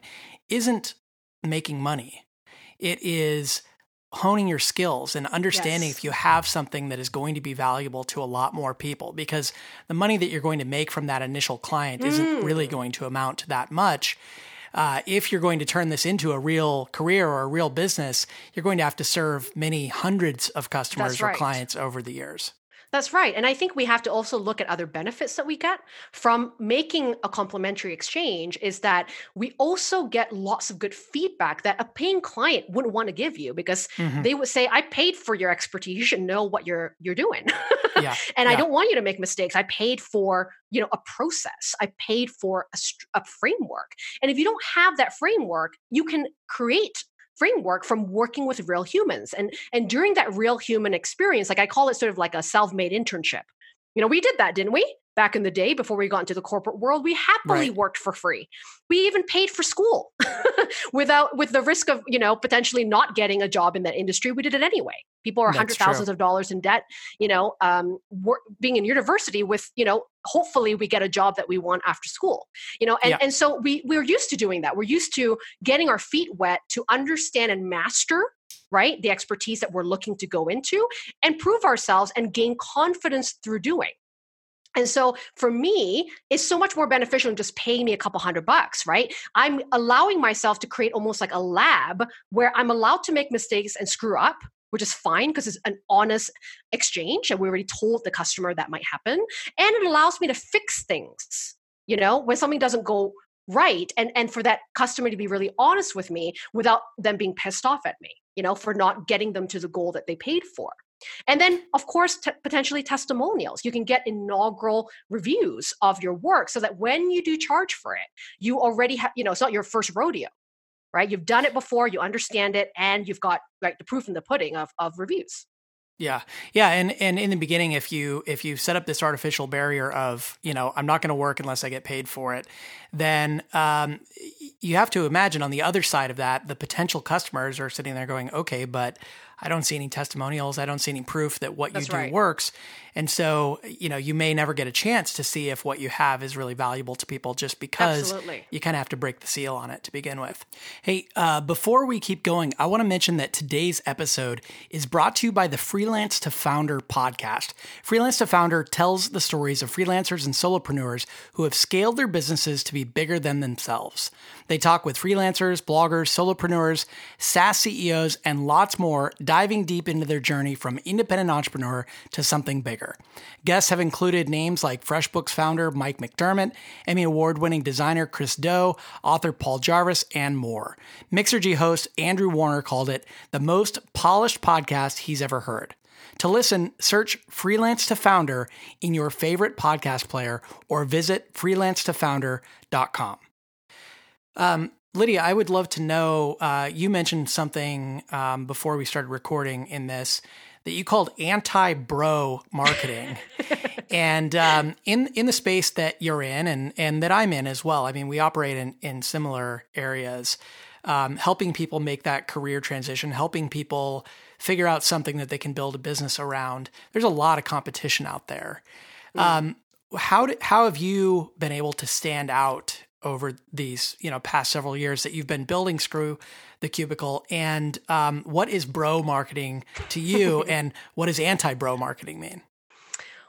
isn't making money. It is honing your skills and understanding yes. if you have something that is going to be valuable to a lot more people because the money that you're going to make from that initial client mm. isn't really going to amount to that much. Uh, if you're going to turn this into a real career or a real business, you're going to have to serve many hundreds of customers right. or clients over the years. That's right. And I think we have to also look at other benefits that we get from making a complimentary exchange is that we also get lots of good feedback that a paying client wouldn't want to give you because mm-hmm. they would say, I paid for your expertise. You should know what you're you're doing. yeah. and yeah. I don't want you to make mistakes. I paid for, you know, a process. I paid for a, a framework. And if you don't have that framework, you can create framework from working with real humans. And and during that real human experience like i call it sort of like a self-made internship you know we did that didn't we? Back in the day before we got into the corporate world we happily right. worked for free. We even paid for school without with the risk of you know potentially not getting a job in that industry. We did it anyway. People are hundred thousands of dollars in debt you know um, being in university with you know hopefully we get a job that we want after school you know and, yeah. and so we we're used to doing that. We're used to getting our feet wet to understand and master right? The expertise that we're looking to go into and prove ourselves and gain confidence through doing. And so for me, it's so much more beneficial than just paying me a couple hundred bucks, right? I'm allowing myself to create almost like a lab where I'm allowed to make mistakes and screw up which is fine because it's an honest exchange and we already told the customer that might happen. And it allows me to fix things you know when something doesn't go right and and for that customer to be really honest with me without them being pissed off at me you know for not getting them to the goal that they paid for and then, of course, t- potentially testimonials. You can get inaugural reviews of your work so that when you do charge for it, you already have, you know, it's not your first rodeo, right? You've done it before, you understand it, and you've got like the proof in the pudding of, of reviews. Yeah. Yeah. And and in the beginning, if you if you set up this artificial barrier of, you know, I'm not going to work unless I get paid for it, then um, you have to imagine on the other side of that, the potential customers are sitting there going, okay, but I don't see any testimonials. I don't see any proof that what That's you do right. works. And so, you know, you may never get a chance to see if what you have is really valuable to people just because Absolutely. you kind of have to break the seal on it to begin with. Hey, uh, before we keep going, I want to mention that today's episode is brought to you by the Freelance to Founder podcast. Freelance to Founder tells the stories of freelancers and solopreneurs who have scaled their businesses to be bigger than themselves. They talk with freelancers, bloggers, solopreneurs, SaaS CEOs, and lots more, diving deep into their journey from independent entrepreneur to something bigger. Guests have included names like FreshBooks founder Mike McDermott, Emmy Award winning designer Chris Do, author Paul Jarvis, and more. Mixergy host Andrew Warner called it the most polished podcast he's ever heard. To listen, search Freelance to Founder in your favorite podcast player or visit freelancetofounder.com. Um, Lydia, I would love to know. Uh, you mentioned something um, before we started recording in this that you called anti-bro marketing, and um, in in the space that you're in and and that I'm in as well. I mean, we operate in in similar areas, um, helping people make that career transition, helping people figure out something that they can build a business around. There's a lot of competition out there. Mm. Um, how did, how have you been able to stand out over these you know past several years that you've been building Screw the Cubicle, and um, what is bro marketing to you, and what does anti bro marketing mean?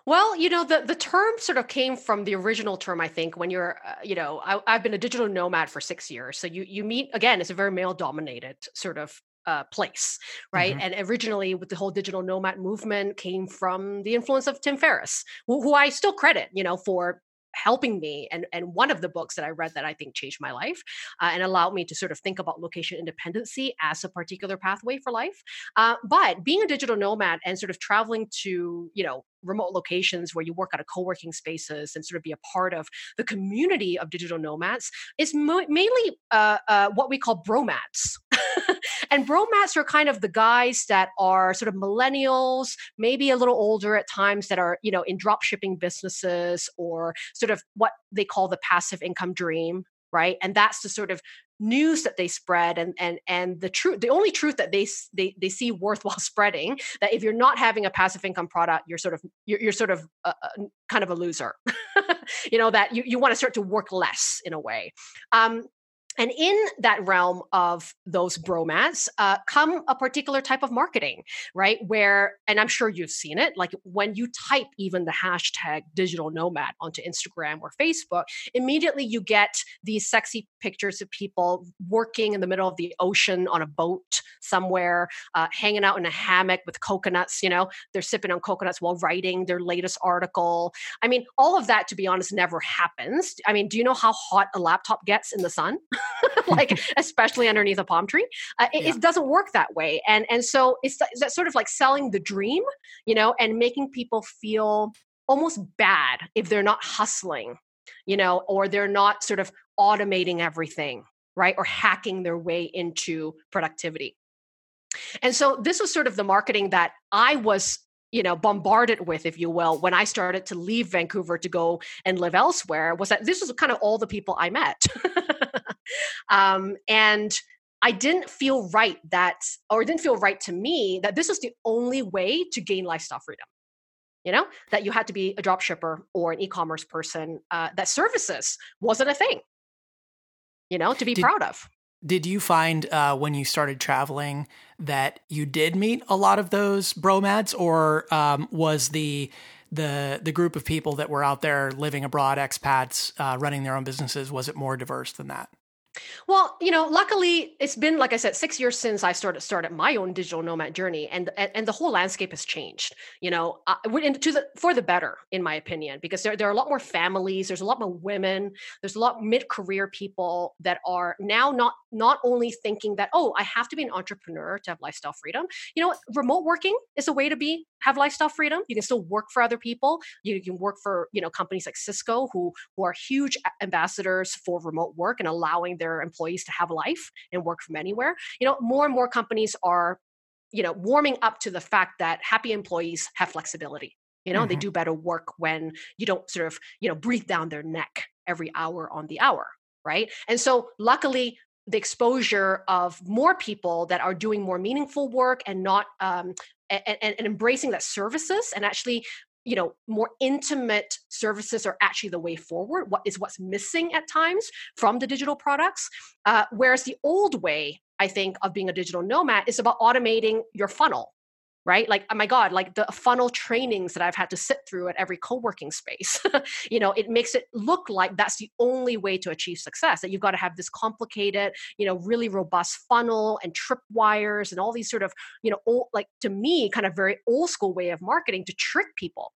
Well, you know, the, the term sort of came from the original term, I think, when you're, uh, you know, I, have been a digital nomad for six years. So you, you meet, again, it's a very male dominated sort of uh, place, right? Mm-hmm. And originally, with the whole digital nomad movement, came from the influence of Tim Ferriss, who, who I still credit, you know, for helping me and and one of the books that i read that i think changed my life uh, and allowed me to sort of think about location independency as a particular pathway for life uh, but being a digital nomad and sort of traveling to you know remote locations where you work out of co-working spaces and sort of be a part of the community of digital nomads is mo- mainly uh, uh, what we call bromads. And bromads are kind of the guys that are sort of millennials maybe a little older at times that are you know in drop shipping businesses or sort of what they call the passive income dream right? And that's the sort of news that they spread and and and the truth the only truth that they they they see worthwhile spreading that if you're not having a passive income product you're sort of you're, you're sort of a, a, kind of a loser. You know that you, you want to start to work less in a way. Um, and in that realm of those bromads uh, come a particular type of marketing, right? Where, and I'm sure you've seen it, like when you type even the hashtag digital nomad onto Instagram or Facebook, immediately you get these sexy pictures of people working in the middle of the ocean on a boat somewhere, uh, hanging out in a hammock with coconuts. You know, they're sipping on coconuts while writing their latest article. I mean, all of that, to be honest, never happens. I mean, do you know how hot a laptop gets in the sun? like especially underneath a palm tree. Uh, it, yeah. it, doesn't work that way. And and so it's, it's that sort of like selling the dream you know and making people feel almost bad if they're not hustling you know or they're not sort of automating everything right? Or hacking their way into productivity. And so this was sort of the marketing that i was you know bombarded with if you will when i started to leave vancouver to go and live elsewhere was that this was kind of all the people i met um, and I didn't feel right that, or it didn't feel right to me that this was the only way to gain lifestyle freedom. You know, that you had to be a drop shipper or an e commerce person, uh, that services wasn't a thing, you know, to be did, proud of. Did you find uh, when you started traveling that you did meet a lot of those bromads, or um, was the the the group of people that were out there living abroad, expats, uh, running their own businesses, was it more diverse than that? Well, you know, luckily it's been like I said, six years since I started started my own digital nomad journey, and and, the whole landscape has changed. You know, uh, to the for the better, in my opinion, because there there are a lot more families, there's a lot more women, there's a lot mid career people that are now not not only thinking that oh I have to be an entrepreneur to have lifestyle freedom. You know, remote working is a way to be have lifestyle freedom. You can still work for other people. You can work for you know companies like Cisco who who are huge ambassadors for remote work and allowing their employees to have life and work from anywhere. You know, more and more companies are you know warming up to the fact that happy employees have flexibility. You know, mm-hmm. they do better work when you don't sort of you know breathe down their neck every hour on the hour right? And so, luckily, the exposure of more people that are doing more meaningful work and not um, and, and, embracing that services and actually you know more intimate services are actually the way forward what is what's missing at times from the digital products. Uh, whereas the old way i think of being a digital nomad is about automating your funnel right? Like, oh my God, like the funnel trainings that I've had to sit through at every co working space, you know, it makes it look like that's the only way to achieve success, that you've got to have this complicated, you know, really robust funnel and tripwires and all these sort of, you know, old, like to me, kind of very old school way of marketing to trick people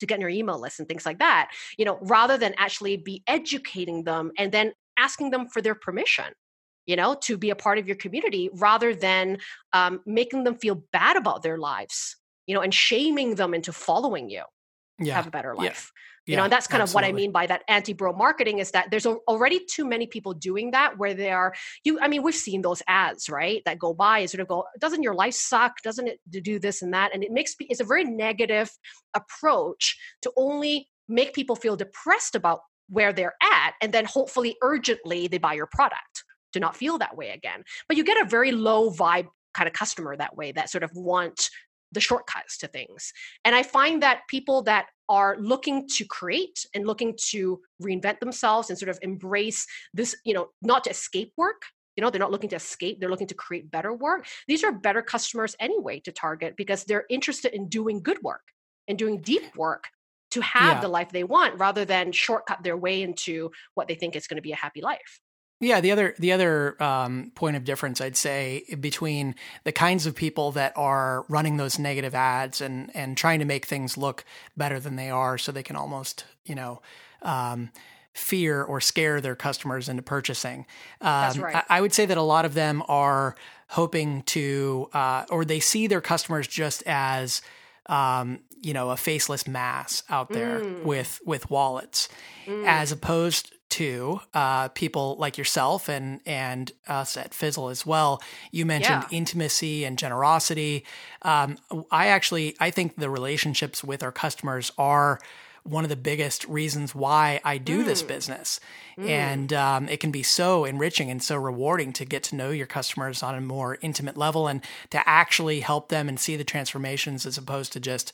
to get in your email list and things like that, you know, rather than actually be educating them and then asking them for their permission you know, to be a part of your community rather than um, making them feel bad about their lives, you know, and shaming them into following you. Yeah. Have a better life. Yeah. You know, and that's kind absolutely. of what I mean by that anti-bro marketing is that there's already too many people doing that where they are you I mean, we've seen those ads, right? That go by and sort of go, doesn't your life suck? Doesn't it do this and that? And it makes it's a very negative approach to only make people feel depressed about where they're at and then hopefully urgently they buy your product to not feel that way again. But you get a very low vibe kind of customer that way that sort of want the shortcuts to things. And I find that people that are looking to create and looking to reinvent themselves and sort of embrace this, you know, not to escape work, you know, they're not looking to escape, they're looking to create better work. These are better customers anyway to target because they're interested in doing good work and doing deep work to have yeah. the life they want rather than shortcut their way into what they think is going to be a happy life. Yeah, the other the other um, point of difference I'd say between the kinds of people that are running those negative ads and and trying to make things look better than they are, so they can almost you know. Um, fear or scare their customers into purchasing. Um, That's right. I, I, would say that a lot of them are hoping to, uh, or they see their customers just as, um, you know, a faceless mass out there mm. with with wallets, mm. as opposed to uh, people like yourself and and us at Fizzle as well. You mentioned yeah. intimacy and generosity. Um, I actually I think the relationships with our customers are one of the biggest reasons why I do mm. this business. Mm. And um, it can be so enriching and so rewarding to get to know your customers on a more intimate level and to actually help them and see the transformations as opposed to just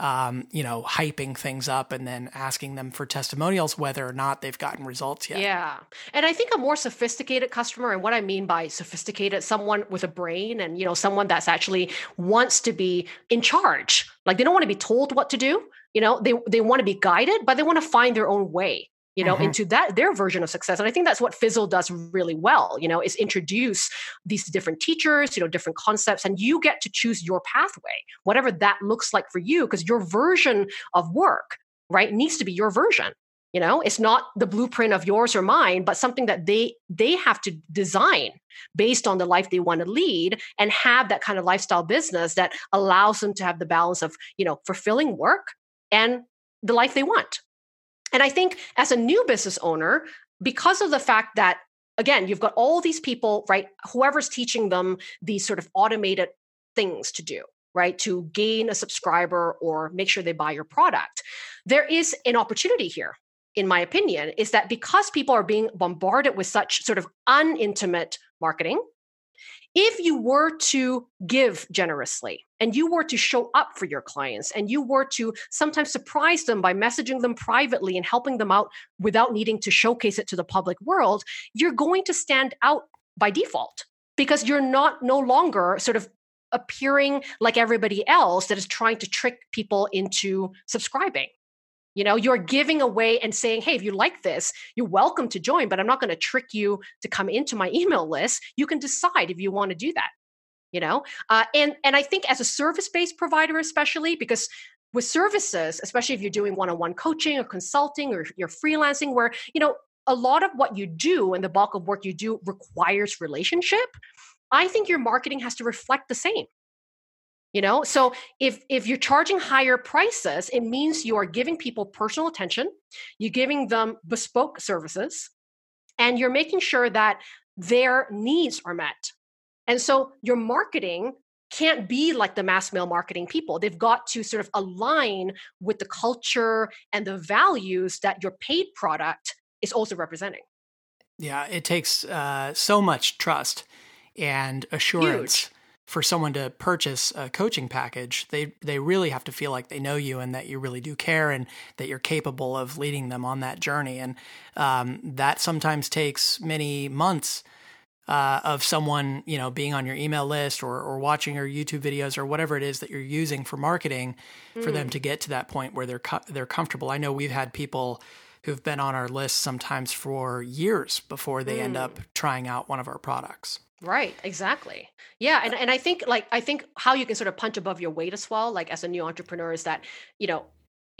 um, you know, hyping things up and then asking them for testimonials whether or not they've gotten results yet. Yeah. And I think a more sophisticated customer, and what I mean by sophisticated, someone with a brain and, you know, someone that's actually wants to be in charge. Like they don't want to be told what to do. You know, they, they want to be guided, but they want to find their own way you know, mm-hmm. into that their version of success. And I think that's what Fizzle does really well, you know, is introduce these different teachers, you know, different concepts, and you get to choose your pathway, whatever that looks like for you, because your version of work, right, needs to be your version. You know, it's not the blueprint of yours or mine, but something that they they have to design based on the life they want to lead and have that kind of lifestyle business that allows them to have the balance of, you know, fulfilling work and the life they want and I think as a new business owner, because of the fact that, again, you've got all these people, right? Whoever's teaching them these sort of automated things to do, right? To gain a subscriber or make sure they buy your product. There is an opportunity here, in my opinion, is that because people are being bombarded with such sort of unintimate marketing, if you were to give generously and you were to show up for your clients and you were to sometimes surprise them by messaging them privately and helping them out without needing to showcase it to the public world, you're going to stand out by default because you're not no longer sort of appearing like everybody else that is trying to trick people into subscribing You know, you're giving away and saying, hey, if you like this, you're welcome to join, but I'm not going to trick you to come into my email list. You can decide if you want to do that. You know, uh, and and I think as a service-based provider, especially because with services, especially if you're doing one-on-one coaching or consulting or you're freelancing, where you know a lot of what you do and the bulk of work you do requires relationship. I think your marketing has to reflect the same. You know? So if if you're charging higher prices it means you are giving people personal attention you're giving them bespoke services and you're making sure that their needs are met and so your marketing can't be like the mass mail marketing people. They've got to sort of align with the culture and the values that your paid product is also representing. Yeah it takes uh, so much trust and assurance Huge for someone to purchase a coaching package, they they really have to feel like they know you and that you really do care and that you're capable of leading them on that journey. And um, that sometimes takes many months uh, of someone you know being on your email list or or watching your YouTube videos or whatever it is that you're using for marketing mm. for them mm. to get to that point where they're co- they're comfortable. I know we've had people who've been on our list sometimes for years before they mm. end up trying out one of our products. Right, exactly. Yeah, and, and I think like I think how you can sort of punch above your weight as well, like as a new entrepreneur, is that, you know,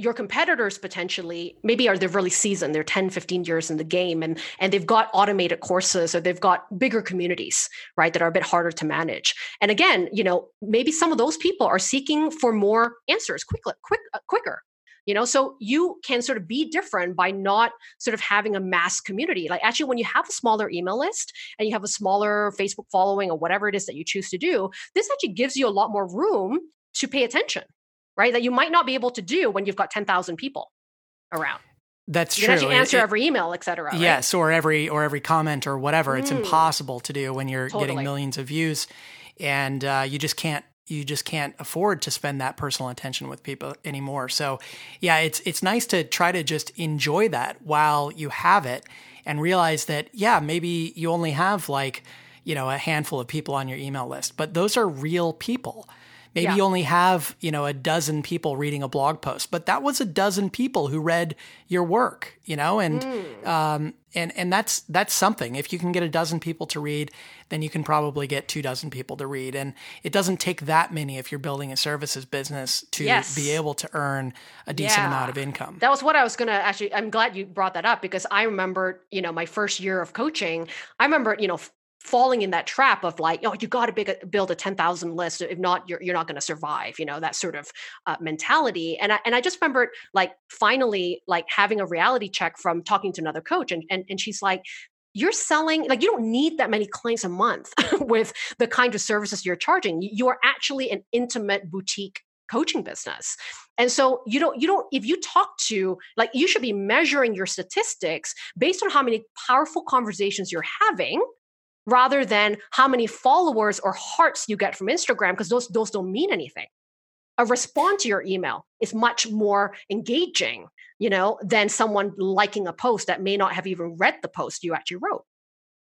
your competitors potentially maybe are they're really seasoned they're 10 15 years in the game and and they've got automated courses or they've got bigger communities right that are a bit harder to manage. And again you know maybe some of those people are seeking for more answers quickly quick uh, quicker you know? So you can sort of be different by not sort of having a mass community. Like actually when you have a smaller email list and you have a smaller facebook following or whatever it is that you choose to do this actually gives you a lot more room to pay attention right that you might not be able to do when you've got 10,000 people around that's you true. Can answer it, every email, et cetera. Yes, or every or every comment or whatever. Mm. It's impossible to do when you're totally. getting millions of views, and uh, you just can't you just can't afford to spend that personal attention with people anymore. So, yeah, it's it's nice to try to just enjoy that while you have it and realize that yeah, maybe you only have like, you know, a handful of people on your email list, but those are real people. Maybe yeah. you only have, you know, a dozen people reading a blog post, but that was a dozen people who read your work, you know, and mm. um, and and that's that's something. If you can get a dozen people to read, then you can probably get two dozen people to read, and it doesn't take that many if you're building a services business to yes. be able to earn a decent yeah. amount of income. That was what I was gonna actually. I'm glad you brought that up because I remember, you know, my first year of coaching. I remember, you know, falling in that trap of like, oh, you got to build a 10,000 list. If not, you're, you're not going to survive, you know, that sort of uh, mentality. And I, and I just remembered like finally like having a reality check from talking to another coach. And, and, and she's like, you're selling like you don't need that many clients a month with the kind of services you're charging you are actually an intimate boutique coaching business and so you don't you don't if you talk to like you should be measuring your statistics based on how many powerful conversations you're having rather than how many followers or hearts you get from Instagram because those those don't mean anything. A response to your email is much more engaging, you know, than someone liking a post that may not have even read the post you actually wrote.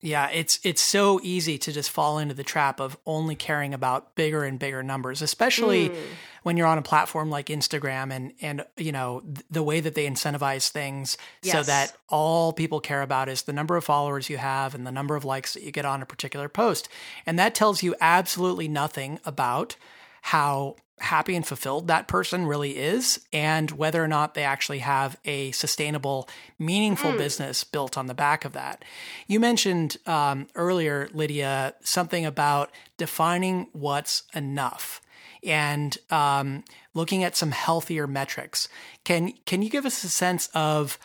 Yeah, it's it's so easy to just fall into the trap of only caring about bigger and bigger numbers, especially mm. When you're on a platform like Instagram and and you know the way that they incentivize things yes. so that all people care about is the number of followers you have and the number of likes that you get on a particular post. And that tells you absolutely nothing about how happy and fulfilled that person really is and whether or not they actually have a sustainable, meaningful mm. business built on the back of that. You mentioned um, earlier, Lydia, something about defining what's enough and um, looking at some healthier metrics. Can can you give us a sense of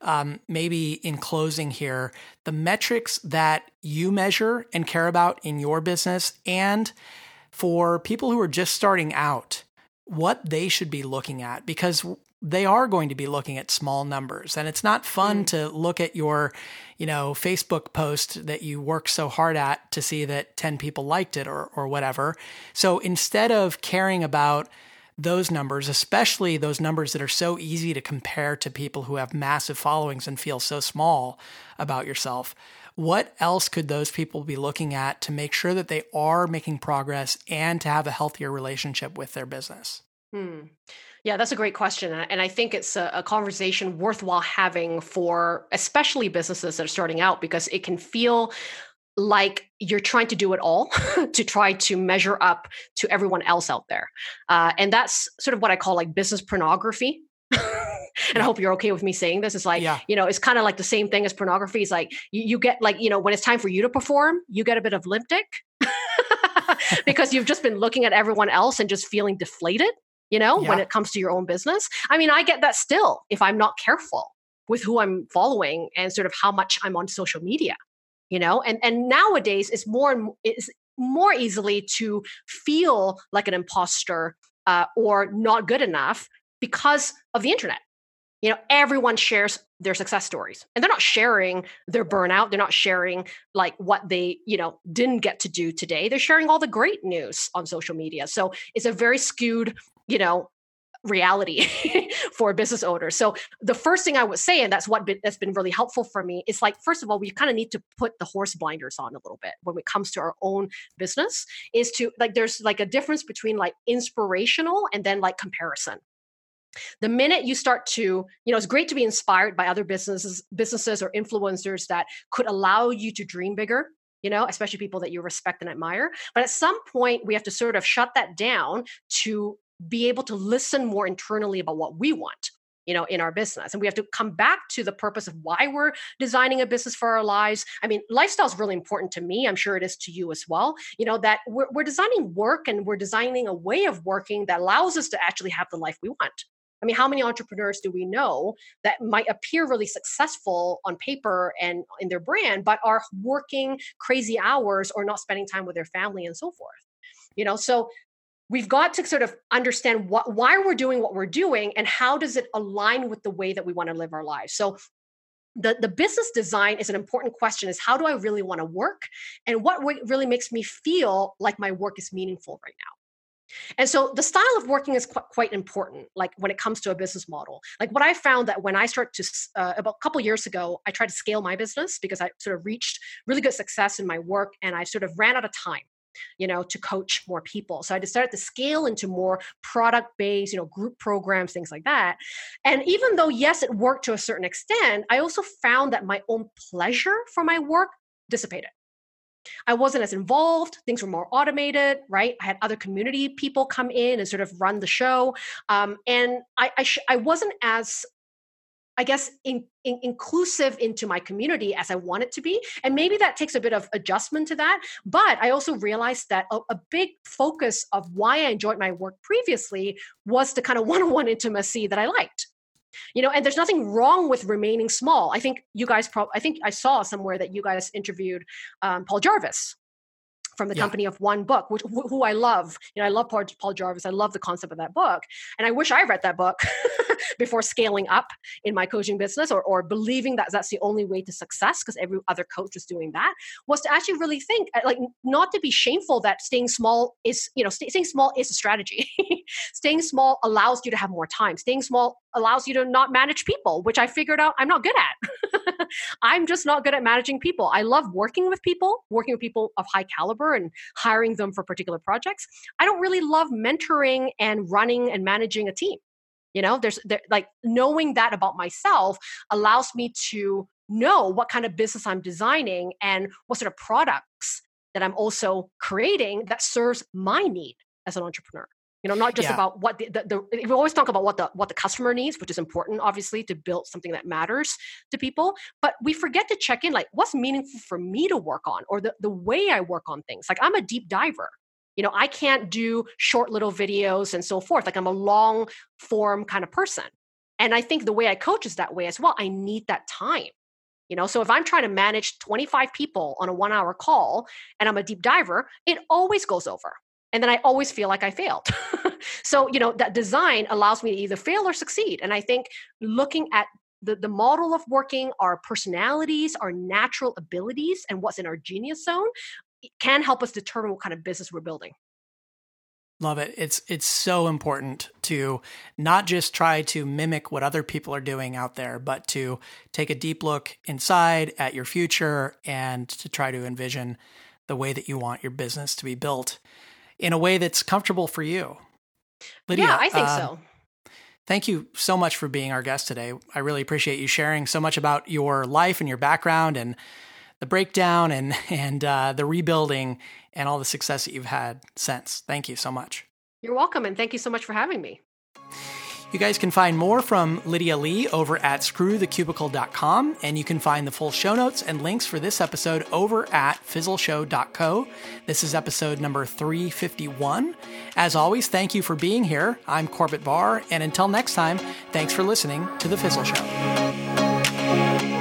um, maybe in closing here the metrics that you measure and care about in your business and for people who are just starting out, what they should be looking at because they are going to be looking at small numbers and it's not fun mm. to look at your you know facebook post that you work so hard at to see that 10 people liked it or or whatever so instead of caring about those numbers especially those numbers that are so easy to compare to people who have massive followings and feel so small about yourself what else could those people be looking at to make sure that they are making progress and to have a healthier relationship with their business? Hmm. Yeah, that's a great question. And I think it's a, a, conversation worthwhile having for especially businesses that are starting out because it can feel like you're trying to do it all to try to measure up to everyone else out there. Uh, and that's sort of what I call like business pornography. and I hope you're okay with me saying this. It's like, yeah. you know, it's kind of like the same thing as pornography. It's like you, you get like, you know, when it's time for you to perform, you get a bit of limp dick because you've just been looking at everyone else and just feeling deflated, you know, yeah. when it comes to your own business. I mean, I get that still if I'm not careful with who I'm following and sort of how much I'm on social media you know and and nowadays it's more and it's more easily to feel like an imposter uh, or not good enough because of the internet you know everyone shares their success stories and they're not sharing their burnout they're not sharing like what they you know didn't get to do today they're sharing all the great news on social media so it's a very skewed you know reality for business owners. So the first thing I would say, and that's what been, that's been really helpful for me, is like first of all, we kind of need to put the horse blinders on a little bit when it comes to our own business. Is to like there's like a difference between like inspirational and then like comparison. The minute you start to, you know, it's great to be inspired by other businesses, businesses or influencers that could allow you to dream bigger you know, especially people that you respect and admire. But at some point, we have to sort of shut that down to be able to listen more internally about what we want you know in our business and we have to come back to the purpose of why we're designing a business for our lives i mean lifestyle is really important to me i'm sure it is to you as well you know that we're, we're designing work and we're designing a way of working that allows us to actually have the life we want I mean, how many entrepreneurs do we know that might appear really successful on paper and in their brand, but are working crazy hours or not spending time with their family and so forth? You know, so we've got to sort of understand what why we're doing what we're doing and how does it align with the way that we want to live our lives. So the, the business design is an important question is how do i really want to work? And what really makes me feel like my work is meaningful right now? And so the style of working is quite, important like when it comes to a business model. Like what i found that when i start to uh, about a couple years ago i tried to scale my business because i sort of reached really good success in my work and i sort of ran out of time you know to coach more people so i decided to scale into more product based you know group programs things like that and even though yes it worked to a certain extent i also found that my own pleasure for my work dissipated I wasn't as involved. Things were more automated, right? I had other community people come in and sort of run the show, um, and I I, sh- I wasn't as I guess, in, in, inclusive into my community as I want it to be. And maybe that takes a bit of adjustment to that. But I also realized that a, a big focus of why I enjoyed my work previously was the kind of one on one intimacy that I liked. You know, and there's nothing wrong with remaining small. I think you guys probably, I think I saw somewhere that you guys interviewed um, Paul Jarvis, from the yeah. company of one book, which who I love. You know, I love Paul, Paul Jarvis. I love the concept of that book, and I wish I read that book before scaling up in my coaching business or, or believing that that's the only way to success because every other coach is doing that was to actually really think uh, like not to be shameful that staying small is you know staying small is a strategy staying small allows you to have more time staying small allows you to not manage people which i figured out i'm not good at. I'm just not good at managing people. I love working with people working with people of high caliber and hiring them for particular projects. I don't really love mentoring and running and managing a team. You know there's there, like knowing that about myself allows me to know what kind of business i'm designing and what sort of products that i'm also creating that serves my need as an entrepreneur you know not just yeah. about what the, the, the, we always talk about what the what the customer needs which is important obviously to build something that matters to people but we forget to check in like what's meaningful for me to work on or the, the way i work on things. Like i'm a deep diver. You know i can't do short little videos and so forth. Like i'm a long form kind of person. And i think the way i coach is that way as well. I need that time. You know so if i'm trying to manage 25 people on a one hour call and i'm a deep diver it always goes over and then i always feel like i failed so you know that design allows me to either fail or succeed and i think looking at the, the model of working our personalities our natural abilities and what's in our genius zone can help us determine what kind of business we're building. Love it. It's it's so important to not just try to mimic what other people are doing out there, but to take a deep look inside at your future and to try to envision the way that you want your business to be built in a way that's comfortable for you. Lydia, yeah, I think um, so. Thank you so much for being our guest today. I really appreciate you sharing so much about your life and your background and the breakdown and and uh, the rebuilding and all the success that you've had since. Thank you so much. You're welcome, and thank you so much for having me. You guys can find more from Lydia Lee over at screwthecubicle.com, and you can find the full show notes and links for this episode over at fizzleshow.co. This is episode number 351. As always, thank you for being here. I'm Corbett Barr, and until next time, thanks for listening to The Fizzle Show.